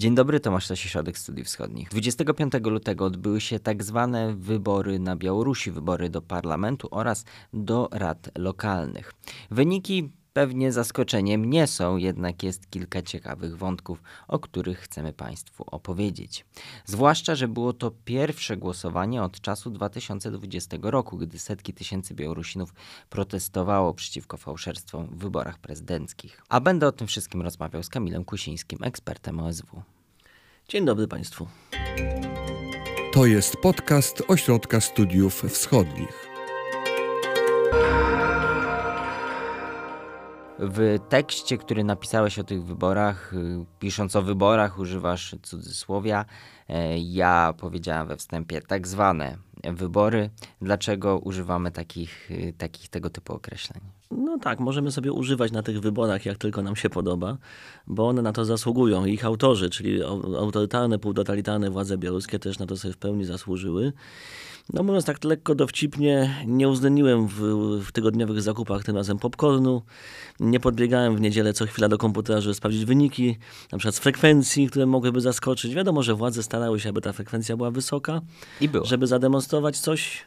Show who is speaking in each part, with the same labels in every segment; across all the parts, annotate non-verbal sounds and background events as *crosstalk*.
Speaker 1: Dzień dobry, Tomasz Stasi, Środek Studiów Wschodnich. 25 lutego odbyły się tak zwane wybory na Białorusi, wybory do parlamentu oraz do rad lokalnych. Wyniki pewnie zaskoczeniem nie są, jednak jest kilka ciekawych wątków, o których chcemy Państwu opowiedzieć. Zwłaszcza, że było to pierwsze głosowanie od czasu 2020 roku, gdy setki tysięcy Białorusinów protestowało przeciwko fałszerstwom w wyborach prezydenckich. A będę o tym wszystkim rozmawiał z Kamilem Kusińskim, ekspertem OSW.
Speaker 2: Dzień dobry Państwu.
Speaker 3: To jest podcast Ośrodka Studiów Wschodnich.
Speaker 1: W tekście, który napisałeś o tych wyborach, y, pisząc o wyborach, używasz cudzysłowia. E, ja powiedziałem we wstępie tak zwane wybory. Dlaczego używamy takich, y, takich tego typu określeń?
Speaker 2: No tak, możemy sobie używać na tych wyborach, jak tylko nam się podoba, bo one na to zasługują. Ich autorzy, czyli autorytarne, półtotalitarne władze białoruskie też na to sobie w pełni zasłużyły. No mówiąc tak lekko dowcipnie, nie uwzględniłem w, w tygodniowych zakupach tym razem popcornu, nie podbiegałem w niedzielę co chwila do komputera, żeby sprawdzić wyniki, na przykład z frekwencji, które mogłyby zaskoczyć. Wiadomo, że władze starały się, aby ta frekwencja była wysoka.
Speaker 1: I było.
Speaker 2: Żeby zademonstrować coś...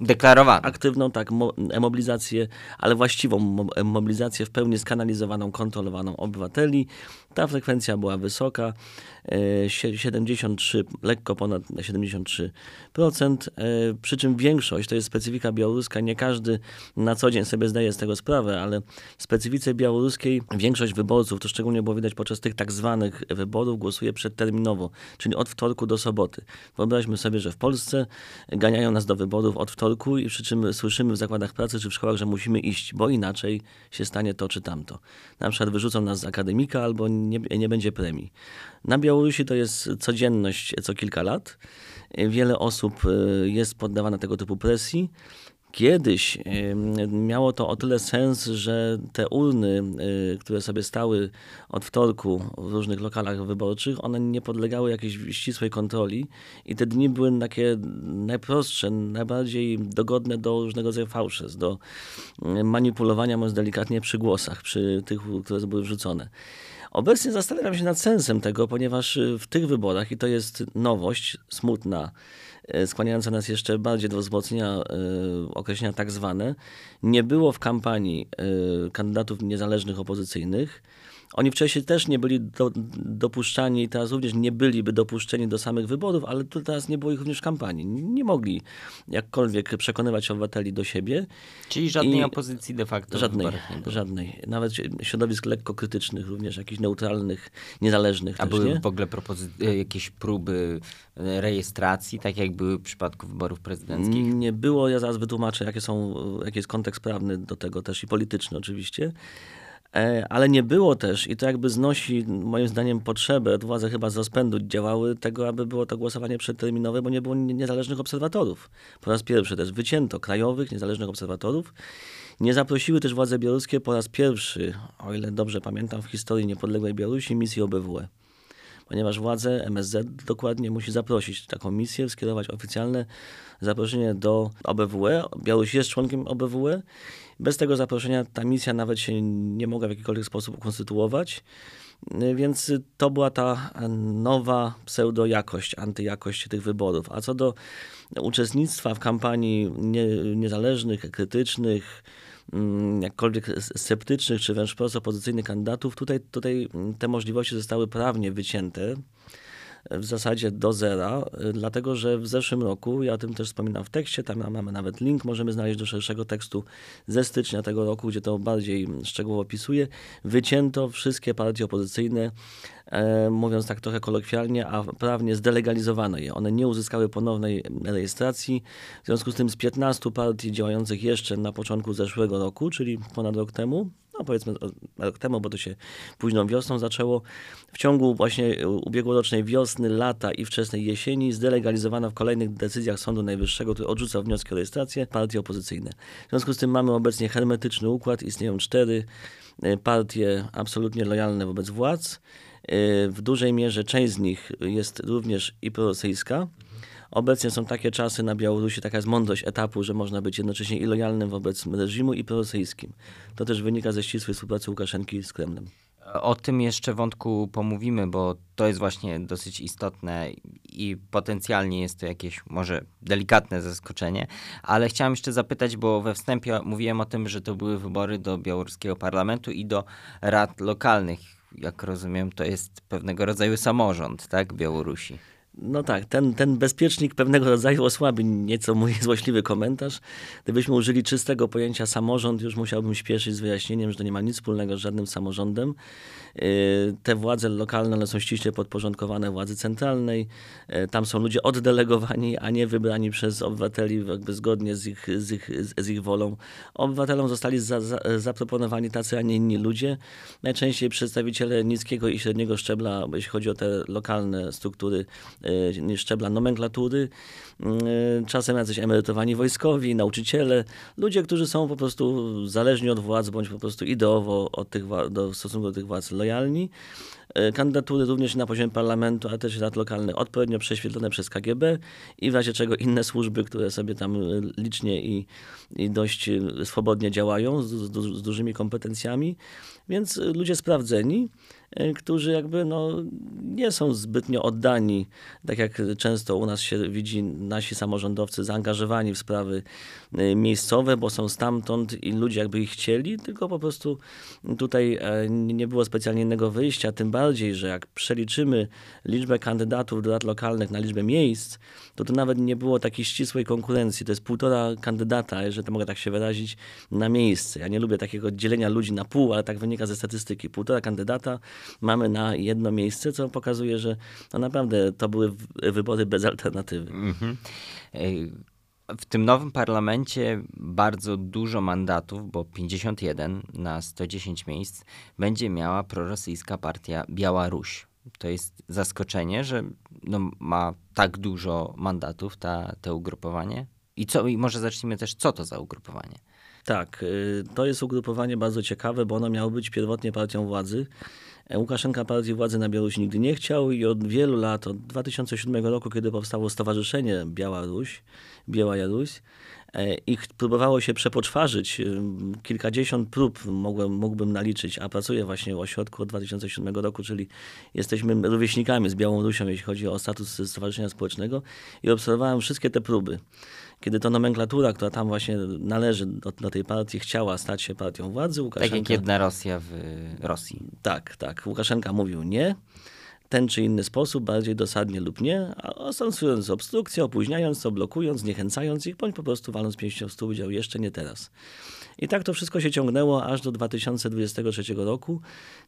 Speaker 1: Deklarowane.
Speaker 2: Aktywną, tak, mo mobilizację, ale właściwą mo mobilizację w pełni skanalizowaną, kontrolowaną obywateli. Ta frekwencja była wysoka. 73, e, lekko ponad 73%, e, przy czym większość, to jest specyfika białoruska, nie każdy na co dzień sobie zdaje z tego sprawę, ale w specyfice białoruskiej większość wyborców, to szczególnie było widać podczas tych tak zwanych wyborów, głosuje przedterminowo, czyli od wtorku do soboty. Wyobraźmy sobie, że w Polsce ganiają nas do wyborów od wtorku i przy czym słyszymy w zakładach pracy czy w szkołach, że musimy iść, bo inaczej się stanie to czy tamto. Na przykład wyrzucą nas z akademika albo nie, nie będzie premii. Na Białorusi to jest codzienność co kilka lat. Wiele osób e, jest poddawana tego typu presji. Kiedyś miało to o tyle sens, że te urny, e, które sobie stały od wtorku w różnych lokalach wyborczych, one nie podlegały jakiejś ścisłej kontroli i te dni były takie najprostsze, najbardziej dogodne do różnego rodzaju fałszerstw, do manipulowania, mówiąc delikatnie, przy głosach, przy tych, które były wrzucone. Obecnie zastanawiam się nad sensem tego, ponieważ y, w tych wyborach, i to jest nowość, smutna, y, skłaniająca nas jeszcze bardziej do wzmocnienia y, określenia tak zwane, nie było w kampanii kandydatów niezależnych opozycyjnych, oni wcześniej też nie byli do, dopuszczani, teraz również nie byliby dopuszczeni do samych wyborów, ale tu teraz nie było ich również w kampanii. Nie mogli jakkolwiek przekonywać obywateli do siebie.
Speaker 1: Czyli żadnej I opozycji de facto
Speaker 2: Żadnej, żadnej. Nawet środowisk lekko krytycznych, również jakichś neutralnych, niezależnych
Speaker 1: A
Speaker 2: też,
Speaker 1: były
Speaker 2: nie?
Speaker 1: w ogóle e, jakieś próby e, rejestracji, tak jak były w przypadku wyborów prezydenckich?
Speaker 2: Nie było, ja zaraz wytłumaczę, jakie są, jaki jest kontekst prawny do tego też i polityczny oczywiście. E, ale nie było też, i to jakby znosi moim zdaniem potrzebę, władze chyba z rozpędu działały tego, aby było to głosowanie przedterminowe, bo nie było niezależnych obserwatorów. Po raz pierwszy też wycięto krajowych, niezależnych obserwatorów. Nie zaprosiły też władze białoruskie po raz pierwszy, o ile dobrze pamiętam, w historii niepodległej Białorusi misji OBWE ponieważ władze MSZ dokładnie musi zaprosić taką misję, skierować oficjalne zaproszenie do OBWE. Białoruś jest członkiem OBWE. Bez tego zaproszenia ta misja nawet się nie mogła w jakikolwiek sposób ukonstytuować. Więc to była ta nowa pseudojakość, antyjakość tych wyborów. A co do uczestnictwa w kampanii nie, niezależnych, krytycznych, Mm, jakkolwiek sceptycznych, czy wręcz wprost opozycyjnych kandydatów, tutaj, tutaj te możliwości zostały prawnie wycięte w zasadzie do zera, dlatego że w zeszłym roku, ja o tym też wspominam w tekście, tam mamy nawet link, możemy znaleźć do szerszego tekstu ze stycznia tego roku, gdzie to bardziej szczegółowo opisuje, wycięto wszystkie partie opozycyjne, e, mówiąc tak trochę kolokwialnie, a prawnie zdelegalizowano je. One nie uzyskały ponownej rejestracji, w związku z tym z 15 partii działających jeszcze na początku zeszłego roku, czyli ponad rok temu, no powiedzmy rok temu, bo to się późną wiosną zaczęło. W ciągu właśnie ubiegłorocznej wiosny, lata i wczesnej jesieni zdelegalizowano w kolejnych decyzjach Sądu Najwyższego, który odrzucał wnioski o rejestrację, partie opozycyjne. W związku z tym mamy obecnie hermetyczny układ, istnieją cztery e, partie absolutnie lojalne wobec władz. E, w dużej mierze część z nich jest również i prorosyjska. Obecnie są takie czasy na Białorusi, taka jest mądrość etapu, że można być jednocześnie i lojalnym wobec reżimu i prorosyjskim. To też wynika ze ścisłej współpracy Łukaszenki z Kremlem.
Speaker 1: O tym jeszcze wątku pomówimy, bo to jest właśnie dosyć istotne i potencjalnie jest to jakieś może delikatne zaskoczenie, ale chciałem jeszcze zapytać, bo we wstępie mówiłem o tym, że to były wybory do białoruskiego parlamentu i do rad lokalnych. Jak rozumiem, to jest pewnego rodzaju samorząd, tak, Białorusi.
Speaker 2: No tak, ten, ten bezpiecznik pewnego rodzaju osłabi nieco mój *laughs* złośliwy komentarz. Gdybyśmy użyli czystego pojęcia samorząd, już musiałbym śpieszyć z wyjaśnieniem, że to nie ma nic wspólnego z żadnym samorządem. Y, te władze lokalne one są ściśle podporządkowane władzy centralnej. Y, tam są ludzie oddelegowani, a nie wybrani przez obywateli jakby zgodnie z ich, z ich, z ich wolą. Obywatelom zostali za, za, zaproponowani tacy, a nie inni ludzie. Najczęściej przedstawiciele niskiego i średniego szczebla, jeśli chodzi o te lokalne struktury szczebla nomenklatury. Czasem jacyś emerytowani wojskowi, nauczyciele, ludzie, którzy są po prostu zależni od władz, bądź po prostu ideowo od tych, do, w stosunku do tych władz lojalni. E, kandydatury również na poziomie parlamentu, ale też rad lokalnych odpowiednio prześwietlone przez KGB i w razie czego inne służby, które sobie tam licznie i, i dość swobodnie działają z, z, z dużymi kompetencjami. Więc ludzie sprawdzeni. E, którzy jakby no, nie są zbytnio oddani, tak jak często u nas się widzi nasi samorządowcy zaangażowani w sprawy miejscowe, bo są stamtąd i ludzie jakby ich chcieli, tylko po prostu tutaj e, nie było specjalnie innego wyjścia, tym bardziej, że jak przeliczymy liczbę kandydatów do rad lokalnych na liczbę miejsc, to to nawet nie było takiej ścisłej konkurencji. To jest półtora kandydata, jeżeli to mogę tak się wyrazić, na miejsce. Ja nie lubię takiego dzielenia ludzi na pół, ale tak wynika ze statystyki. Półtora kandydata mamy na jedno miejsce, co pokazuje, że no naprawdę to były wybory bez alternatywy. Mhm.
Speaker 1: W tym nowym parlamencie bardzo dużo mandatów, bo 51 na 110 miejsc, będzie miała prorosyjska partia Białaruś. To jest zaskoczenie, że no, ma tak dużo mandatów ta, to ugrupowanie. I, co, I może zacznijmy też, co to za ugrupowanie?
Speaker 2: Tak, y, to jest ugrupowanie bardzo ciekawe, bo ono miało być pierwotnie partią władzy. E, Łukaszenka partii władzy na Białorusi nigdy nie chciał i od wielu lat, od 2007 roku, kiedy powstało Stowarzyszenie Białaruś, Biała Jaruś, e, ich próbowało się przepoczwarzyć. E, kilkadziesiąt prób mogłem, mógłbym naliczyć, a pracuję właśnie w ośrodku od 2007 roku, czyli jesteśmy rówieśnikami z Białą Rusią, jeśli chodzi o status Stowarzyszenia Społecznego i obserwowałem wszystkie te próby kiedy to nomenklatura, która tam właśnie należy do, do tej partii, chciała stać się partią władzy.
Speaker 1: Łukaszenka, tak jak jedna Rosja w Rosji.
Speaker 2: Tak, tak. Łukaszenka mówił nie ten czy inny sposób, bardziej dosadnie lub nie, a stosując obstrukcję, opóźniając to, blokując, zniechęcając ich, bądź po prostu waląc pięścią w stół, powiedział jeszcze nie teraz. I tak to wszystko się ciągnęło aż do 2023 roku,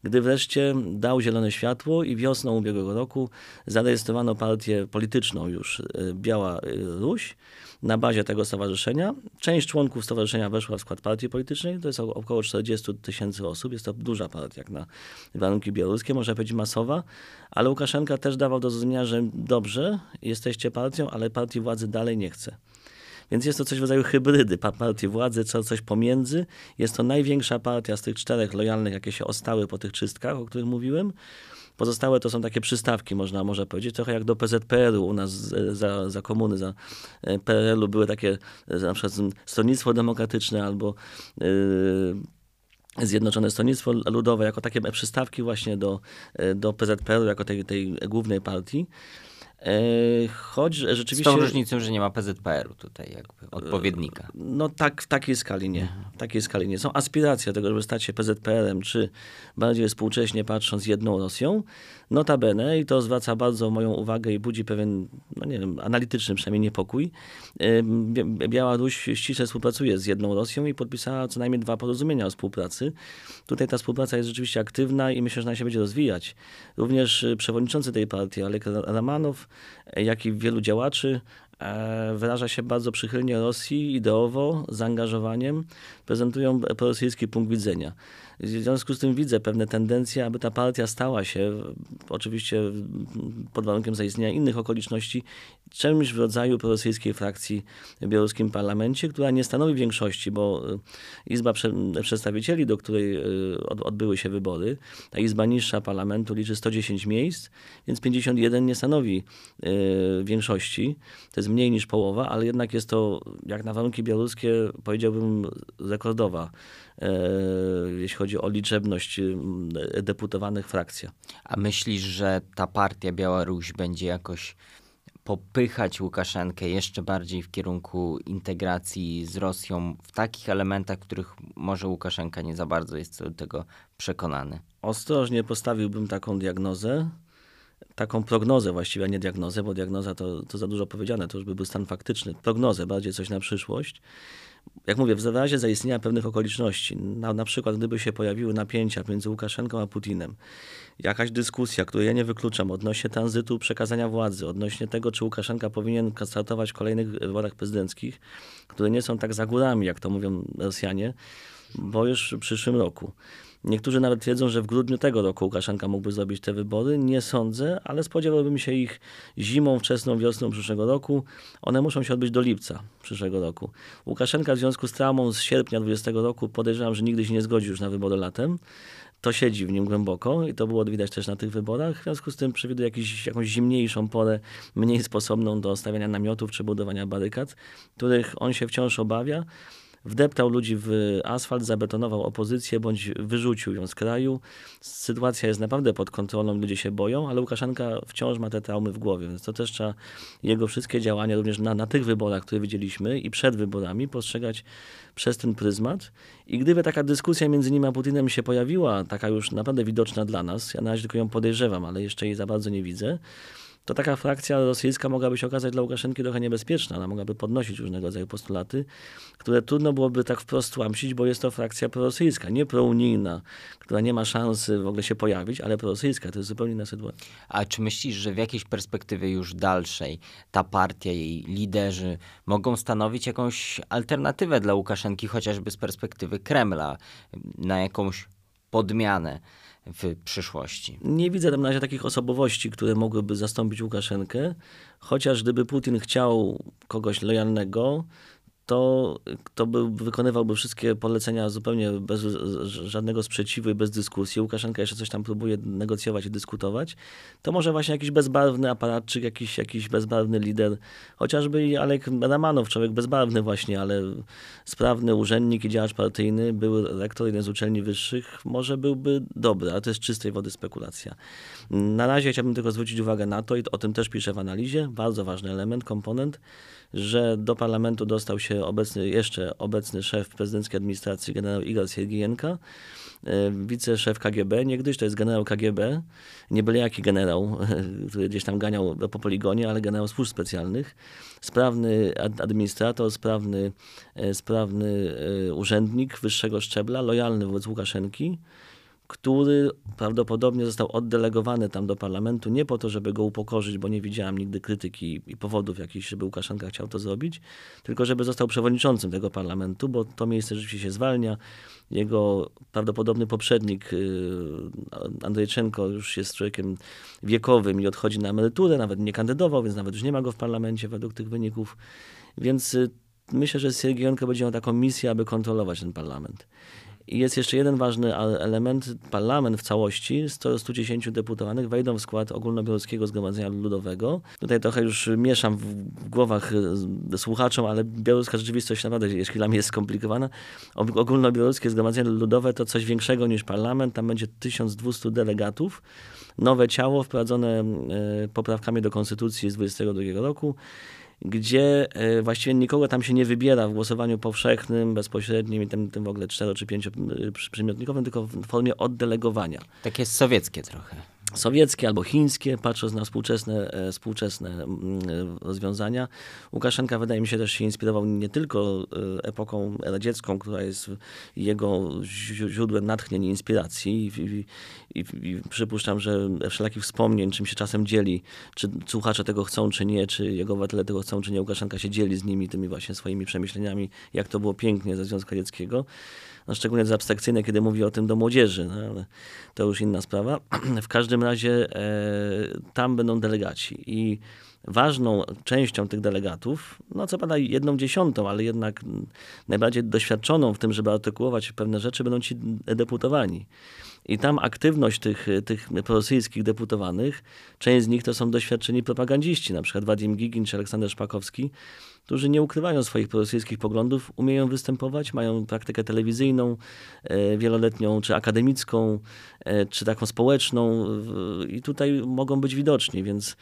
Speaker 2: gdy wreszcie dał zielone światło i wiosną ubiegłego roku zarejestrowano partię polityczną już e, Biała Ruś, na bazie tego stowarzyszenia. Część członków stowarzyszenia weszła w skład partii politycznej, to jest około 40 tysięcy osób, jest to duża partia jak na warunki białoruskie, można powiedzieć masowa, ale Łukaszenka też dawał do zrozumienia, że dobrze, jesteście partią, ale partii władzy dalej nie chce. Więc jest to coś w rodzaju hybrydy partii władzy, co, coś pomiędzy. Jest to największa partia z tych czterech lojalnych, jakie się ostały po tych czystkach, o których mówiłem. Pozostałe to są takie przystawki, można może powiedzieć, trochę jak do PZPR-u u nas za, za komuny, za e, PRL-u były takie e, na przykład Stronnictwo Demokratyczne albo yy, Zjednoczone Stronnictwo Ludowe, jako takie przystawki właśnie do, do PZPR-u, jako tej, tej głównej partii.
Speaker 1: E, choć rzeczywiście... Z tą różnicą, że nie ma PZPR-u tutaj jakby odpowiednika.
Speaker 2: No tak, w takiej skali nie. W takiej skali nie. Są aspiracje tego, żeby stać się PZPR-em, czy bardziej współcześnie patrząc jedną Rosją. Notabene, i to zwraca bardzo moją uwagę i budzi pewien, no nie wiem, analityczny przynajmniej niepokój, Białoruś ściśle współpracuje z jedną Rosją i podpisała co najmniej dwa porozumienia o współpracy. Tutaj ta współpraca jest rzeczywiście aktywna i myślę, że ona się będzie rozwijać. Również przewodniczący tej partii, Alek Ramanow, jak i wielu działaczy wyraża się bardzo przychylnie Rosji ideowo, zaangażowaniem, prezentują prorosyjski punkt widzenia. W związku z tym widzę pewne tendencje, aby ta partia stała się, oczywiście pod warunkiem zaistnienia innych okoliczności, czymś w rodzaju prorosyjskiej frakcji w białoruskim parlamencie, która nie stanowi większości, bo e, Izba Przedstawicieli, do której e, odbyły się wybory, ta Izba niższa parlamentu liczy 110 miejsc, więc 51 nie stanowi e, większości. To jest mniej niż połowa, ale jednak jest to, jak na warunki białoruskie, powiedziałbym, rekordowa, e, jeśli chodzi o liczebność deputowanych frakcja.
Speaker 1: A myślisz, że ta partia Białoruś będzie jakoś popychać Łukaszenkę jeszcze bardziej w kierunku integracji z Rosją w takich elementach, których może Łukaszenka nie za bardzo jest co do tego przekonany?
Speaker 2: Ostrożnie postawiłbym taką diagnozę, taką prognozę właściwie, a nie diagnozę, bo diagnoza to, to za dużo powiedziane, to już by był stan faktyczny. Prognozę, bardziej coś na przyszłość. Jak mówię, w razie zaistnienia pewnych okoliczności, na, na przykład gdyby się pojawiły napięcia między Łukaszenką a Putinem, jakaś dyskusja, której ja nie wykluczam odnośnie tranzytu przekazania władzy, odnośnie tego, czy Łukaszenka powinien startować w kolejnych wyborach prezydenckich, które nie są tak za górami, jak to mówią Rosjanie, bo już w przyszłym roku. Niektórzy nawet twierdzą, że w grudniu tego roku Łukaszenka mógłby zrobić te wybory. Nie sądzę, ale spodziewałbym się ich zimą, wczesną wiosną przyszłego roku. One muszą się odbyć do lipca przyszłego roku. Łukaszenka w związku z traumą z sierpnia 20 roku podejrzewam, że nigdy się nie zgodzi już na wybory latem. To siedzi w nim głęboko i to było widać też na tych wyborach. W związku z tym przewiduje jakiś, jakąś zimniejszą porę, mniej sposobną do stawiania namiotów czy budowania barykad, których on się wciąż obawia wdeptał ludzi w asfalt, zabetonował opozycję bądź wyrzucił ją z kraju. Sytuacja jest naprawdę pod kontrolą, ludzie się boją, ale Łukaszenka wciąż ma te traumy w głowie, więc to też trzeba jego wszystkie działania również na, na tych wyborach, które widzieliśmy i przed wyborami postrzegać przez ten pryzmat. I gdyby taka dyskusja między nim a Putinem się pojawiła, taka już naprawdę widoczna dla nas, ja na razie tylko ją podejrzewam, ale jeszcze jej za bardzo nie widzę, to taka frakcja rosyjska mogłaby się okazać dla Łukaszenki trochę niebezpieczna. Ona mogłaby podnosić różnego rodzaju postulaty, które trudno byłoby tak wprost tłamsić, bo jest to frakcja prorosyjska, nie prounijna, która nie ma szansy w ogóle się pojawić, ale prorosyjska. To jest zupełnie inna sytuacja.
Speaker 1: A czy myślisz, że w jakiejś perspektywie już dalszej ta partia, jej liderzy mogą stanowić jakąś alternatywę dla Łukaszenki, chociażby z perspektywy Kremla, na jakąś podmianę? W przyszłości.
Speaker 2: Nie widzę tam na razie takich osobowości, które mogłyby zastąpić Łukaszenkę, chociaż gdyby Putin chciał kogoś lojalnego, to kto by wykonywałby wszystkie polecenia zupełnie bez żadnego sprzeciwu i bez dyskusji. Łukaszenka jeszcze coś tam próbuje negocjować i dyskutować. To może właśnie jakiś bezbarwny aparatczyk, jakiś, jakiś bezbarwny lider, chociażby i Alek Ramanow, człowiek bezbarwny właśnie, ale sprawny urzędnik i działacz partyjny, był rektor jednej z uczelni wyższych, może byłby dobry, ale to jest czystej wody spekulacja. Na razie chciałbym tylko zwrócić uwagę na to i o tym też piszę w analizie, bardzo ważny element, komponent, że do parlamentu dostał się obecny, jeszcze obecny szef prezydenckiej administracji, generał Igor Siergijenka, e, wiceszef KGB, niegdyś to jest generał KGB, nie byle jaki generał, *laughs* który gdzieś tam ganiał po poligonie, ale generał służb specjalnych, sprawny administrator, sprawny, e, sprawny urzędnik wyższego szczebla, lojalny wobec Łukaszenki, który prawdopodobnie został oddelegowany tam do parlamentu nie po to, żeby go upokorzyć, bo nie widziałem nigdy krytyki i powodów jakichś, żeby Łukaszenka chciał to zrobić, tylko żeby został przewodniczącym tego parlamentu, bo to miejsce rzeczywiście się zwalnia. Jego prawdopodobny poprzednik y, Andrzejczenko już jest człowiekiem wiekowym i odchodzi na emeryturę, nawet nie kandydował, więc nawet już nie ma go w parlamencie według tych wyników. Więc y, myślę, że Siergiejenko będzie miał taką misję, aby kontrolować ten parlament. I jest jeszcze jeden ważny element. Parlament w całości, 100, 110 deputowanych wejdą w skład ogólnobiałoruskiego Zgromadzenia Ludowego. Tutaj trochę już mieszam w głowach e, słuchaczom, ale białoruska rzeczywistość naprawdę jest, chwilami jest skomplikowana. Ogólnobiałoruskie Zgromadzenie Ludowe to coś większego niż parlament. Tam będzie 1200 delegatów. Nowe ciało wprowadzone e, poprawkami do konstytucji z 22 roku gdzie e, właściwie nikogo tam się nie wybiera w głosowaniu powszechnym, bezpośrednim i tym, tym w ogóle cztero czy pięcioprzymiotnikowym, tylko w formie oddelegowania.
Speaker 1: Takie sowieckie trochę
Speaker 2: sowieckie albo chińskie, patrząc na współczesne, e, współczesne mm, e, rozwiązania. Łukaszenka wydaje mi się też się inspirował nie tylko e, epoką radziecką, która jest jego źródłem natchnień i inspiracji i, i, i, i przypuszczam, że wszelakich wspomnień, czym się czasem dzieli, czy słuchacze tego chcą, czy nie, czy jego obywatele tego chcą, czy nie, Łukaszenka się dzieli z nimi tymi właśnie swoimi przemyśleniami, jak to było pięknie ze Związku Radzieckiego no szczególnie abstrakcyjne, kiedy mówi o tym do młodzieży, no, ale to już inna sprawa. *clears throat* W każdym razie e, tam będą delegaci i ważną częścią tych delegatów, no co prawda jedną dziesiątą, ale jednak najbardziej doświadczoną w tym, żeby artykułować pewne rzeczy, będą ci deputowani. I tam aktywność tych, tych deputowanych, część z nich to są doświadczeni propagandziści, na przykład Wadim Gigin czy Aleksander Szpakowski, którzy nie ukrywają swoich prorosyjskich poglądów, umieją występować, mają praktykę telewizyjną, e, wieloletnią, czy akademicką, e, czy taką społeczną i tutaj mogą być widoczni, więc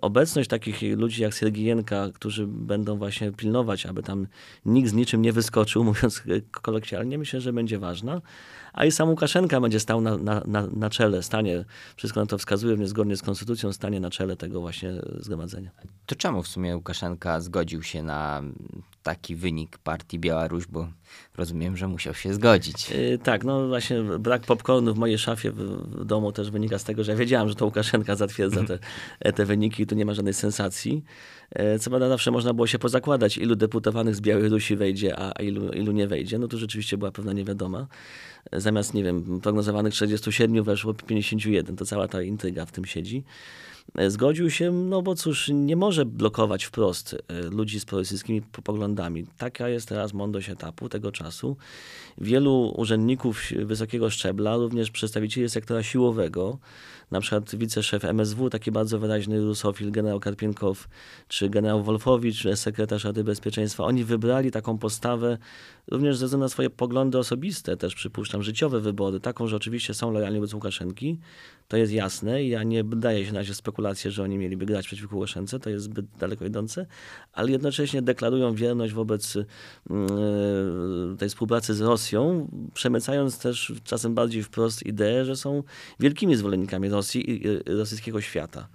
Speaker 2: obecność takich ludzi jak Sergijenka, którzy będą właśnie pilnować, aby tam nikt z niczym nie wyskoczył, *laughs* mówiąc kolokwialnie, myślę, że będzie ważna a i sam Łukaszenka będzie stał na, na, na, na czele, stanie, wszystko na to wskazuje, niezgodnie z konstytucją, stanie na czele tego właśnie zgromadzenia.
Speaker 1: To czemu w sumie Łukaszenka zgodził się na taki wynik partii Białoruś, bo rozumiem, że musiał się zgodzić.
Speaker 2: Yy, tak, no właśnie brak popcornu w mojej szafie w, domu też wynika z tego, że ja wiedziałem, że to Łukaszenka zatwierdza te, te wyniki i tu nie ma żadnej sensacji. Yy, co prawda zawsze można było się pozakładać, ilu deputowanych z Białorusi wejdzie, a ilu, ilu nie wejdzie. No to rzeczywiście była pewna niewiadoma. Zamiast, nie wiem, prognozowanych 47 weszło 51. To cała ta intryga w tym siedzi. E, zgodził się, no bo cóż, nie może blokować wprost e, ludzi z prorosyjskimi poglądami. Taka jest teraz mądrość etapu tego czasu. Wielu urzędników wysokiego szczebla, również przedstawicieli sektora siłowego, na przykład wiceszef MSW, taki bardzo wyraźny rusofil, generał Karpienkow, czy generał Wolfowicz, sekretarz Rady Bezpieczeństwa, oni wybrali taką postawę również ze względu na swoje poglądy osobiste, też przypuszczam, życiowe wybory, taką, że oczywiście są lojalni wobec Łukaszenki, to jest jasne ja nie daję się na razie spekulacje, że oni mieliby grać przeciwko Łukaszence, to jest zbyt daleko idące, ale jednocześnie deklarują wierność wobec yy, tej współpracy z Rosją, przemycając też czasem bardziej wprost ideę, że są wielkimi zwolennikami Rosji i rosyjskiego świata.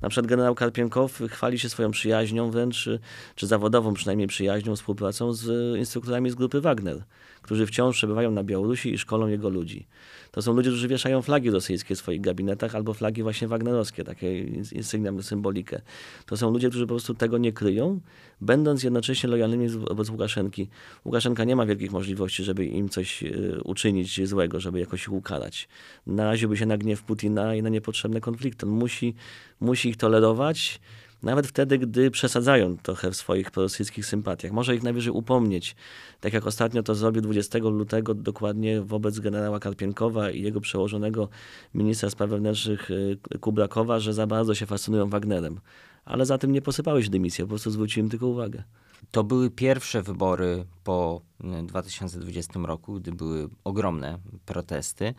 Speaker 2: Na przykład generał Karpienkow chwali się swoją przyjaźnią wręcz, czy zawodową przynajmniej przyjaźnią, współpracą z instruktorami z grupy Wagner, którzy wciąż przebywają na Białorusi i szkolą jego ludzi. To są ludzie, którzy wieszają flagi rosyjskie w swoich gabinetach albo flagi właśnie wagnerowskie, takie insygnia, symbolikę. To są ludzie, którzy po prostu tego nie kryją, będąc jednocześnie lojalnymi wobec Łukaszenki. Łukaszenka nie ma wielkich możliwości, żeby im coś e, uczynić złego, żeby jakoś ich ukarać. Naraziłby się na gniew Putina i na niepotrzebne konflikty. On musi, musi ich tolerować, nawet wtedy, gdy przesadzają trochę w swoich prorosyjskich sympatiach. Może ich najwyżej upomnieć, tak jak ostatnio to zrobił 20 lutego dokładnie wobec generała Karpienkowa i jego przełożonego ministra spraw wewnętrznych y, Kubrakowa, że za bardzo się fascynują Wagnerem. Ale za tym nie posypały się po prostu zwróciłem tylko uwagę.
Speaker 1: To były pierwsze wybory po 2020 y, roku, gdy były ogromne protesty.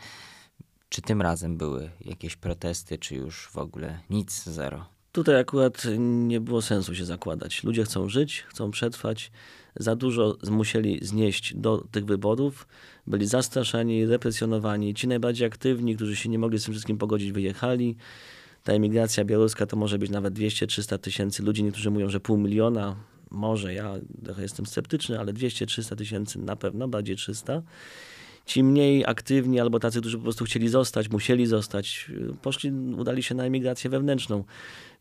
Speaker 1: Czy tym razem były jakieś protesty, czy już w ogóle nic, zero?
Speaker 2: Tutaj akurat nie było sensu się zakładać. Ludzie chcą żyć, chcą przetrwać. Za dużo musieli znieść do tych wyborów. Byli zastraszani, represjonowani. Ci najbardziej aktywni, którzy się nie mogli z tym wszystkim pogodzić, wyjechali. Ta emigracja białoruska to może być nawet 200-300 tysięcy ludzi. Niektórzy mówią, że pół miliona. Może, ja trochę jestem sceptyczny, ale 200-300 tysięcy na pewno, bardziej 300 ci mniej aktywni albo tacy, którzy po prostu chcieli zostać, musieli zostać, poszli, udali się na emigrację wewnętrzną.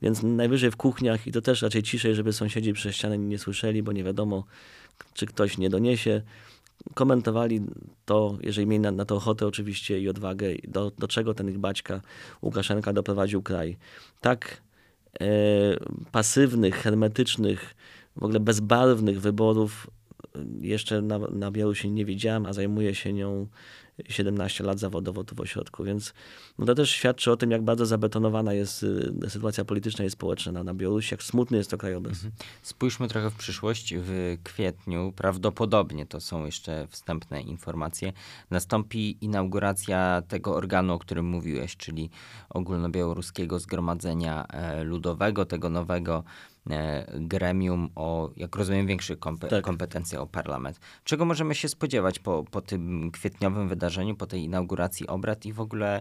Speaker 2: Więc najwyżej w kuchniach i to też raczej ciszej, żeby sąsiedzi przez ścianę nie słyszeli, bo nie wiadomo, czy ktoś nie doniesie. Komentowali to, jeżeli mieli na, na to ochotę oczywiście i odwagę, do, do czego ten ich baćka Łukaszenka doprowadził kraj. Tak e, pasywnych, hermetycznych, w ogóle bezbarwnych wyborów jeszcze na, na Białorusi nie widziałem, a zajmuję się nią 17 lat zawodowo tu w ośrodku, więc no to też świadczy o tym, jak bardzo zabetonowana jest y, sytuacja polityczna i społeczna na, na Białorusi, jak smutny jest to krajobraz. Mhm.
Speaker 1: Spójrzmy trochę w przyszłość. W kwietniu, prawdopodobnie to są jeszcze wstępne informacje, nastąpi inauguracja tego organu, o którym mówiłeś, czyli Ogólnobiałoruskiego Zgromadzenia e, Ludowego, tego nowego gremium o, jak rozumiem, większych kompe tak. kompetencjach o parlament. Czego możemy się spodziewać po, po tym kwietniowym wydarzeniu, po tej inauguracji obrad i w ogóle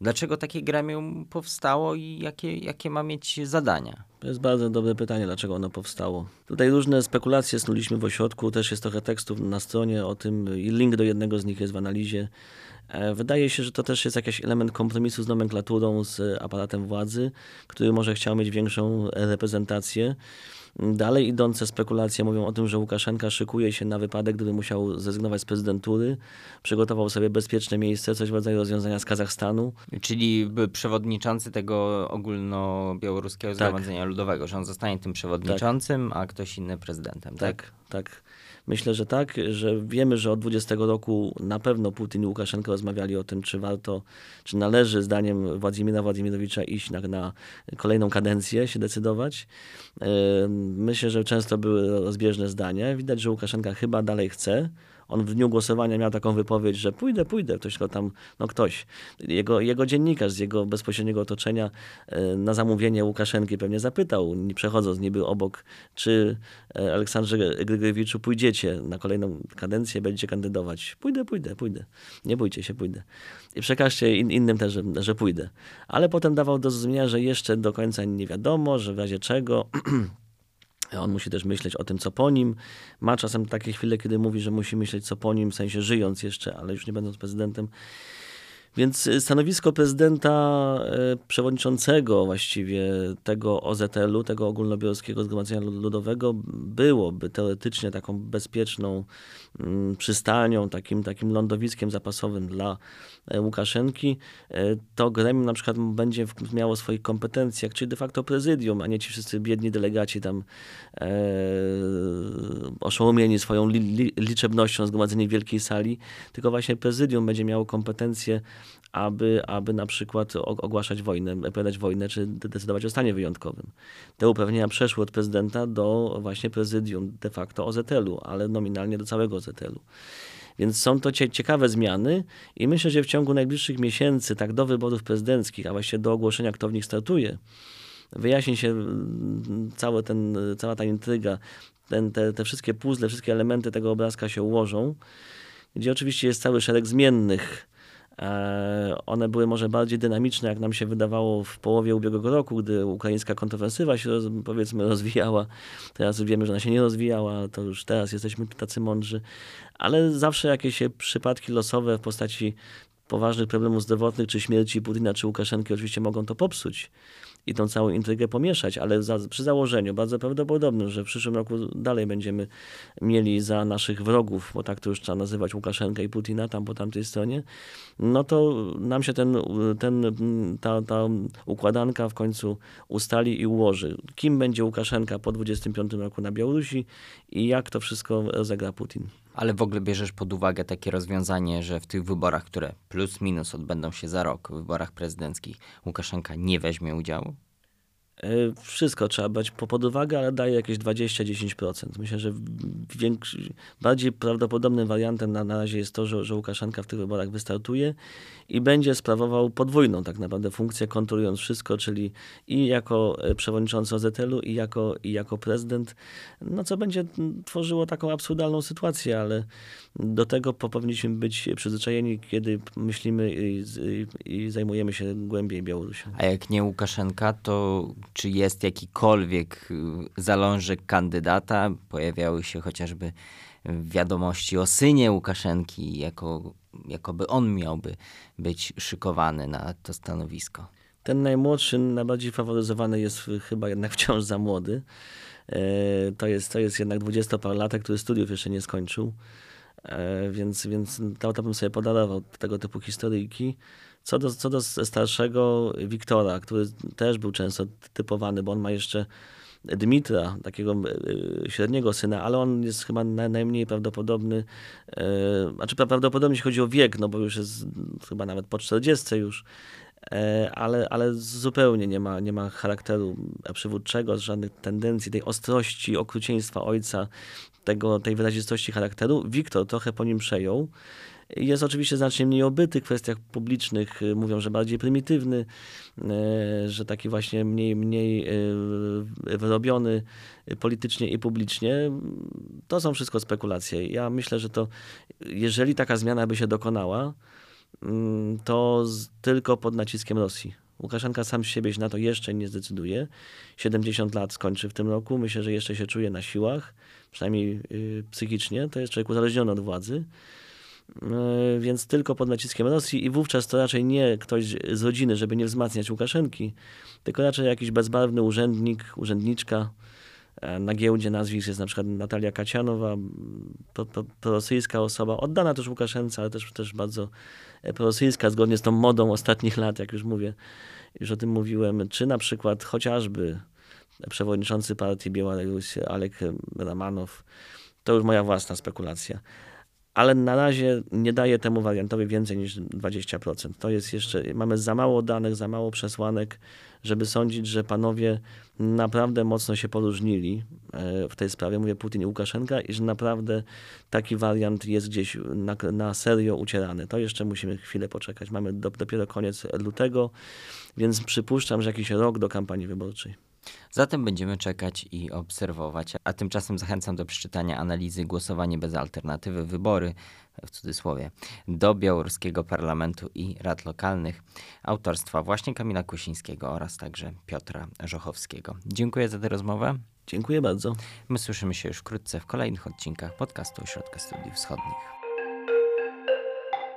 Speaker 1: dlaczego takie gremium powstało i jakie, jakie ma mieć zadania?
Speaker 2: To jest bardzo dobre pytanie, dlaczego ono powstało. Tutaj różne spekulacje snuliśmy w ośrodku, też jest trochę tekstów na stronie o tym i link do jednego z nich jest w analizie E, wydaje się, że to też jest jakiś element kompromisu z nomenklaturą, z aparatem władzy, który może chciał mieć większą reprezentację. Dalej idące spekulacje mówią o tym, że Łukaszenka szykuje się na wypadek, gdyby musiał zrezygnować z prezydentury. Przygotował sobie bezpieczne miejsce, coś w rodzaju rozwiązania z Kazachstanu.
Speaker 1: Czyli przewodniczący tego ogólnobiałoruskiego
Speaker 2: Tak.
Speaker 1: Zgromadzenia Ludowego, że on zostanie tym przewodniczącym, a ktoś inny prezydentem, tak?
Speaker 2: Tak, tak. Myślę, że tak, że wiemy, że od 20 roku na pewno Putin i Łukaszenko rozmawiali o tym, czy warto, czy należy zdaniem Władimira Władimirowicza iść na, na kolejną kadencję, się decydować. Myślę, że często były rozbieżne zdania. Widać, że Łukaszenka chyba dalej chce. On w dniu głosowania miał taką wypowiedź, że pójdę, pójdę. Ktoś go tam, no ktoś. Jego, jego dziennikarz z jego bezpośredniego otoczenia e, na zamówienie Łukaszenki pewnie zapytał, przechodząc niby obok, czy e, Aleksandrze Grygorewiczu pójdziecie na kolejną kadencję, będziecie kandydować. Pójdę, pójdę, pójdę. Nie bójcie się, pójdę. I przekażcie in, innym też, że, że pójdę. Ale potem dawał do zrozumienia, że jeszcze do końca nie wiadomo, że w razie czego *clears throat* On musi też myśleć o tym, co po nim. Ma czasem takie chwile, kiedy mówi, że musi myśleć, co po nim, w sensie żyjąc jeszcze, ale już nie będąc prezydentem. Więc stanowisko prezydenta e, przewodniczącego właściwie tego OZL-u, tego Ogólnobiałoruskiego Zgromadzenia Ludowego byłoby teoretycznie taką bezpieczną przystanią, takim, takim lądowiskiem zapasowym dla e, Łukaszenki. E, to gremium na przykład będzie miało swoich kompetencjach, czyli de facto prezydium, a nie ci wszyscy biedni delegaci tam e, oszołomieni swoją li, li, liczebnością zgromadzeni w wielkiej sali, tylko właśnie prezydium będzie miało kompetencje aby, aby na przykład ogłaszać wojnę, opowiadać wojnę, czy decydować o stanie wyjątkowym. Te uprawnienia przeszły od prezydenta do właśnie prezydium de facto OZL-u, ale nominalnie do całego OZL-u. Więc są to ciekawe zmiany i myślę, że w ciągu najbliższych miesięcy, tak do wyborów prezydenckich, a właściwie do ogłoszenia, kto w nich startuje, wyjaśni się cały ten, cała ta intryga, ten, te, te wszystkie puzzle, wszystkie elementy tego obrazka się ułożą, gdzie oczywiście jest cały szereg zmiennych, one były może bardziej dynamiczne, jak nam się wydawało w połowie ubiegłego roku, gdy ukraińska kontrofensywa się powiedzmy rozwijała. Teraz wiemy, że ona się nie rozwijała, to już teraz jesteśmy tacy mądrzy. Ale zawsze jakieś przypadki losowe w postaci poważnych problemów zdrowotnych, czy śmierci Putina, czy Łukaszenki oczywiście mogą to popsuć i tą całą intrygę pomieszać, ale za, przy założeniu bardzo prawdopodobnym, że w przyszłym roku dalej będziemy mieli za naszych wrogów, bo tak to już trzeba nazywać Łukaszenkę i Putina tam po tamtej stronie, no to nam się ten, ten, ta, ta układanka w końcu ustali i ułoży. Kim będzie Łukaszenka po 25 roku na Białorusi i jak to wszystko rozegra Putin.
Speaker 1: Ale w ogóle bierzesz pod uwagę takie rozwiązanie, że w tych wyborach, które plus minus odbędą się za rok, w wyborach prezydenckich, Łukaszenka nie weźmie udziału?
Speaker 2: E, wszystko trzeba brać pod uwagę, ale daje jakieś 20-10%. Myślę, że większy, bardziej prawdopodobnym wariantem na, na razie jest to, że, że Łukaszenka w tych wyborach wystartuje i będzie sprawował podwójną tak naprawdę funkcję, kontrolując wszystko, czyli i jako e, przewodniczący OZL-u, i jako, i jako prezydent, no co będzie tworzyło taką absurdalną sytuację, ale do tego powinniśmy być przyzwyczajeni, kiedy myślimy i, i, zajmujemy się głębiej Białorusią.
Speaker 1: A jak nie Łukaszenka, to czy jest jakikolwiek y, zalążek kandydata? Pojawiały się chociażby wiadomości o synie Łukaszenki, jako, jakoby on miałby być szykowany na to stanowisko.
Speaker 2: Ten najmłodszy, najbardziej faworyzowany jest chyba jednak wciąż za młody. E, to jest, to jest jednak dwudziestoparlatek, który studiów jeszcze nie skończył. E, więc, więc to, to bym sobie podarował tego typu historyjki. Co do, co do starszego Wiktora, który też był często typowany, bo on ma jeszcze Dmitra, takiego e, średniego syna, ale on jest chyba najmniej prawdopodobny, e, znaczy prawdopodobnie jeśli chodzi o wiek, no bo już jest chyba nawet po 40 już, ale, ale zupełnie nie ma, nie ma charakteru przywódczego, żadnych tendencji, tej ostrości, okrucieństwa ojca, tego, tej wyrazistości charakteru. Wiktor trochę po nim przejął. Jest oczywiście znacznie mniej obyty w kwestiach publicznych, mówią, że bardziej prymitywny, że taki właśnie mniej, mniej wyrobiony politycznie i publicznie. To są wszystko spekulacje. Ja myślę, że to jeżeli taka zmiana by się dokonała, to z, tylko pod naciskiem Rosji. Łukaszenka sam z siebie się na to jeszcze nie zdecyduje. 70 lat skończy w tym roku. Myślę, że jeszcze się czuje na siłach, przynajmniej yy, psychicznie. To jest człowiek uzależniony od władzy. E, więc tylko pod naciskiem Rosji i wówczas to raczej nie ktoś z rodziny, żeby nie wzmacniać Łukaszenki, tylko raczej jakiś bezbarwny urzędnik, urzędniczka. E, na giełdzie nazwisk jest na przykład Natalia Kacianowa, prorosyjska osoba, oddana też Łukaszence, ale też, też bardzo e, prorosyjska, zgodnie z tą modą ostatnich lat, jak już mówię, już o tym mówiłem, czy na przykład chociażby przewodniczący partii Białorusi Alek Ramanow, to już moja własna spekulacja ale na razie nie daje temu wariantowi więcej niż 20%. To jest jeszcze, mamy za mało danych, za mało przesłanek, żeby sądzić, że panowie naprawdę mocno się poróżnili e, w tej sprawie, mówię Putin i Łukaszenka, i że naprawdę taki wariant jest gdzieś na, na serio ucierany. To jeszcze musimy chwilę poczekać. Mamy do, dopiero koniec lutego, więc przypuszczam, że jakiś rok do kampanii wyborczej.
Speaker 1: Zatem będziemy czekać i obserwować, a tymczasem zachęcam do przeczytania analizy Głosowanie bez alternatywy wybory w cudzysłowie do białoruskiego parlamentu i rad lokalnych autorstwa właśnie Kamila Kusińskiego oraz także Piotra Żochowskiego. Dziękuję za tę rozmowę.
Speaker 2: Dziękuję bardzo.
Speaker 1: My słyszymy się już wkrótce w kolejnych odcinkach podcastu Ośrodka Studiów Wschodnich.